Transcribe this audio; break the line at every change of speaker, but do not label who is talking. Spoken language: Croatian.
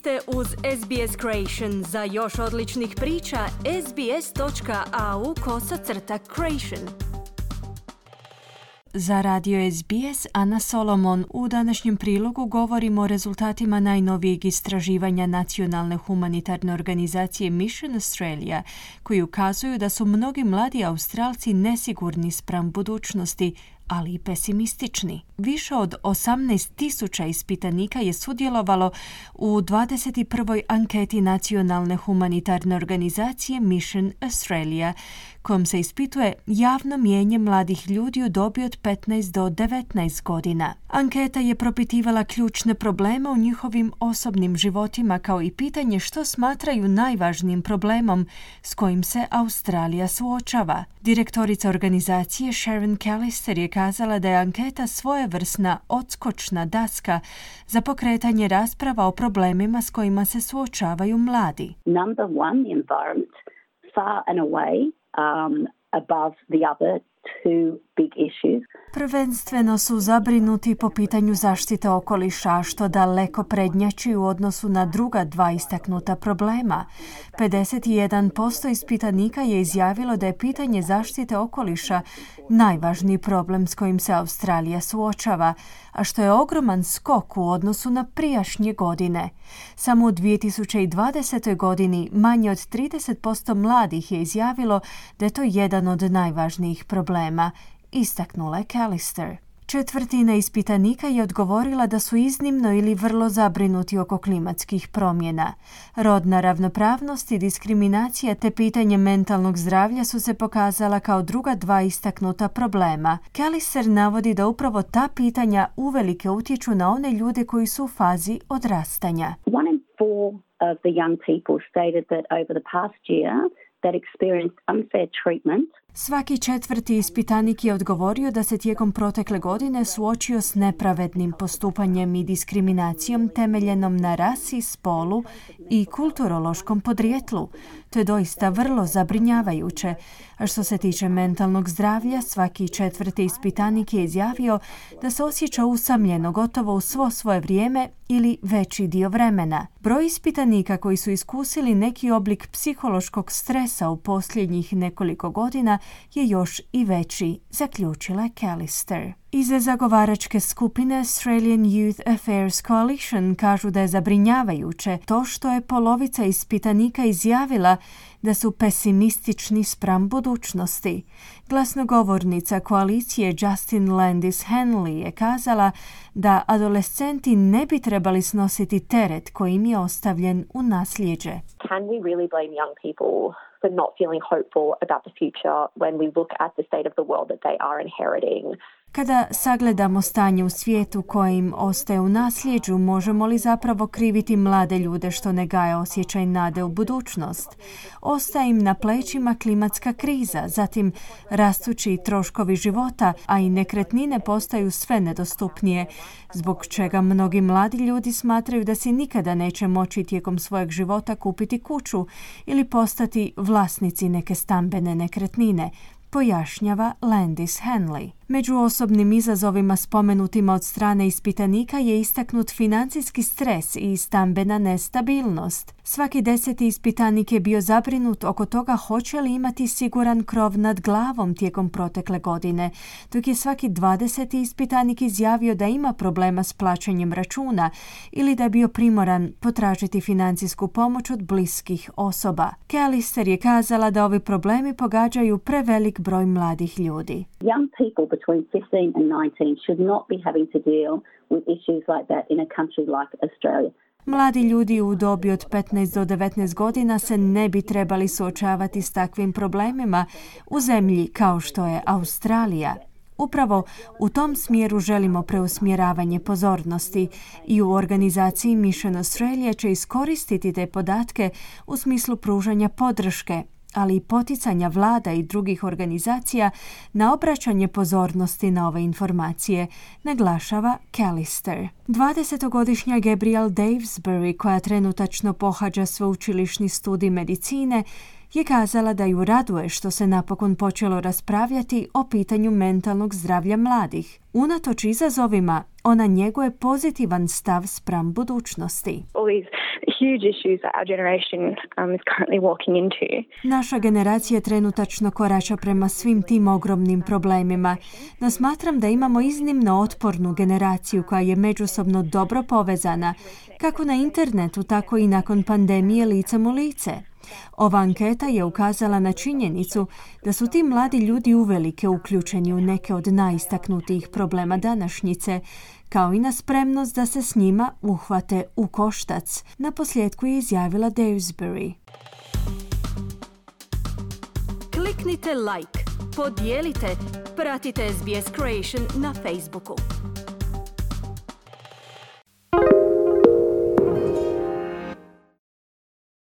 ste uz SBS Creation. Za još odličnih priča, sbs.au kosacrta creation. Za radio SBS Ana Solomon u današnjem prilogu govorimo o rezultatima najnovijeg istraživanja nacionalne humanitarne organizacije Mission Australia, koji ukazuju da su mnogi mladi Australci nesigurni spram budućnosti, ali i pesimistični. Više od 18 tisuća ispitanika je sudjelovalo u 21. anketi nacionalne humanitarne organizacije Mission Australia, kojom se ispituje javno mijenje mladih ljudi u dobi od 15 do 19 godina. Anketa je propitivala ključne probleme u njihovim osobnim životima kao i pitanje što smatraju najvažnijim problemom s kojim se Australija suočava. Direktorica organizacije Sharon Callister je kazala da je anketa svojevrsna odskočna daska za pokretanje rasprava o problemima s kojima se suočavaju mladi.
Number one, the environment. Far and away um, above the other two big issues.
Prvenstveno su zabrinuti po pitanju zaštite okoliša, što daleko prednjači u odnosu na druga dva istaknuta problema. 51% ispitanika je izjavilo da je pitanje zaštite okoliša najvažniji problem s kojim se Australija suočava, a što je ogroman skok u odnosu na prijašnje godine. Samo u 2020. godini manje od 30% mladih je izjavilo da je to jedan od najvažnijih problema, istaknula je Callister. Četvrtina ispitanika je odgovorila da su iznimno ili vrlo zabrinuti oko klimatskih promjena. Rodna ravnopravnost i diskriminacija te pitanje mentalnog zdravlja su se pokazala kao druga dva istaknuta problema. Kaliser navodi da upravo ta pitanja uvelike utječu na one ljude koji su u fazi odrastanja.
One in four of the young people stated that over the past year that experienced unfair treatment
Svaki četvrti ispitanik je odgovorio da se tijekom protekle godine suočio s nepravednim postupanjem i diskriminacijom temeljenom na rasi, spolu i kulturološkom podrijetlu. To je doista vrlo zabrinjavajuće. A što se tiče mentalnog zdravlja, svaki četvrti ispitanik je izjavio da se osjeća usamljeno gotovo u svo svoje vrijeme ili veći dio vremena. Broj ispitanika koji su iskusili neki oblik psihološkog stresa u posljednjih nekoliko godina je još i veći, zaključila Callister. Iza zagovaračke skupine Australian Youth Affairs Coalition kažu da je zabrinjavajuće to što je polovica ispitanika izjavila da su pesimistični spram budućnosti. Glasnogovornica koalicije Justin Landis Henley je kazala da adolescenti ne bi trebali snositi teret koji im je ostavljen u nasljeđe.
For not feeling hopeful about the future when we look at the state of the world that they are inheriting?
Kada sagledamo stanje u svijetu kojim ostaje u nasljeđu, možemo li zapravo kriviti mlade ljude što ne gaje osjećaj nade u budućnost? Ostaje im na plećima klimatska kriza, zatim rastući troškovi života, a i nekretnine postaju sve nedostupnije, zbog čega mnogi mladi ljudi smatraju da si nikada neće moći tijekom svojeg života kupiti kuću ili postati vlasnici neke stambene nekretnine, pojašnjava Landis Henley. Među osobnim izazovima spomenutima od strane ispitanika je istaknut financijski stres i stambena nestabilnost. Svaki deseti ispitanik je bio zabrinut oko toga hoće li imati siguran krov nad glavom tijekom protekle godine, dok je svaki dvadeseti ispitanik izjavio da ima problema s plaćanjem računa ili da je bio primoran potražiti financijsku pomoć od bliskih osoba. Callister je kazala da ovi problemi pogađaju prevelik broj mladih ljudi.
Young people between 15 and 19 should not be having to deal with issues like that in a country like Australia.
Mladi ljudi u dobi od 15 do 19 godina se ne bi trebali suočavati s takvim problemima u zemlji kao što je Australija. Upravo u tom smjeru želimo preusmjeravanje pozornosti i u organizaciji Mission Australia će iskoristiti te podatke u smislu pružanja podrške ali i poticanja vlada i drugih organizacija na obraćanje pozornosti na ove informacije, naglašava Callister. 20-godišnja Gabriel Davesbury, koja trenutačno pohađa sveučilišni studij medicine, je kazala da ju raduje što se napokon počelo raspravljati o pitanju mentalnog zdravlja mladih. Unatoč izazovima, Ona njeguje pozitivan stav spram budućnosti. Naša generacija trenutačno korača prema svim tim ogromnim problemima, no smatram da imamo iznimno otpornu generaciju koja je međusobno dobro povezana, kako na internetu, tako i nakon pandemije licem u lice. Ova anketa je ukazala na činjenicu da su ti mladi ljudi uvelike uključeni u neke od najistaknutijih problema današnjice, kao i na spremnost da se s njima uhvate u koštac. Na posljedku je izjavila Dewsbury. Kliknite like, podijelite, pratite SBS Creation na Facebooku.